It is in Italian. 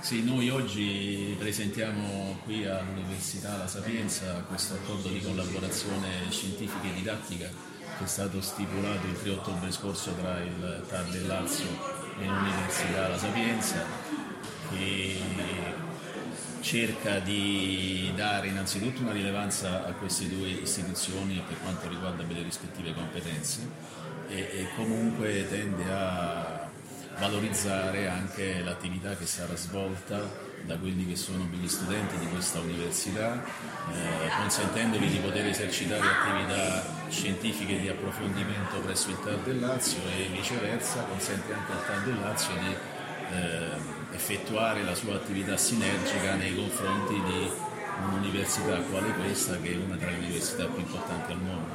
Sì, noi oggi presentiamo qui all'Università La Sapienza questo accordo di collaborazione scientifica e didattica che è stato stipulato il 3 ottobre scorso tra il TAR del Lazio e l'Università La Sapienza che cerca di dare innanzitutto una rilevanza a queste due istituzioni per quanto riguarda le rispettive competenze e, e comunque tende a valorizzare anche l'attività che sarà svolta da quelli che sono gli studenti di questa università, eh, consentendogli di poter esercitare attività scientifiche di approfondimento presso il TAR del Lazio e viceversa consente anche al TAR del Lazio di eh, effettuare la sua attività sinergica nei confronti di un'università quale questa che è una tra le università più importanti al mondo.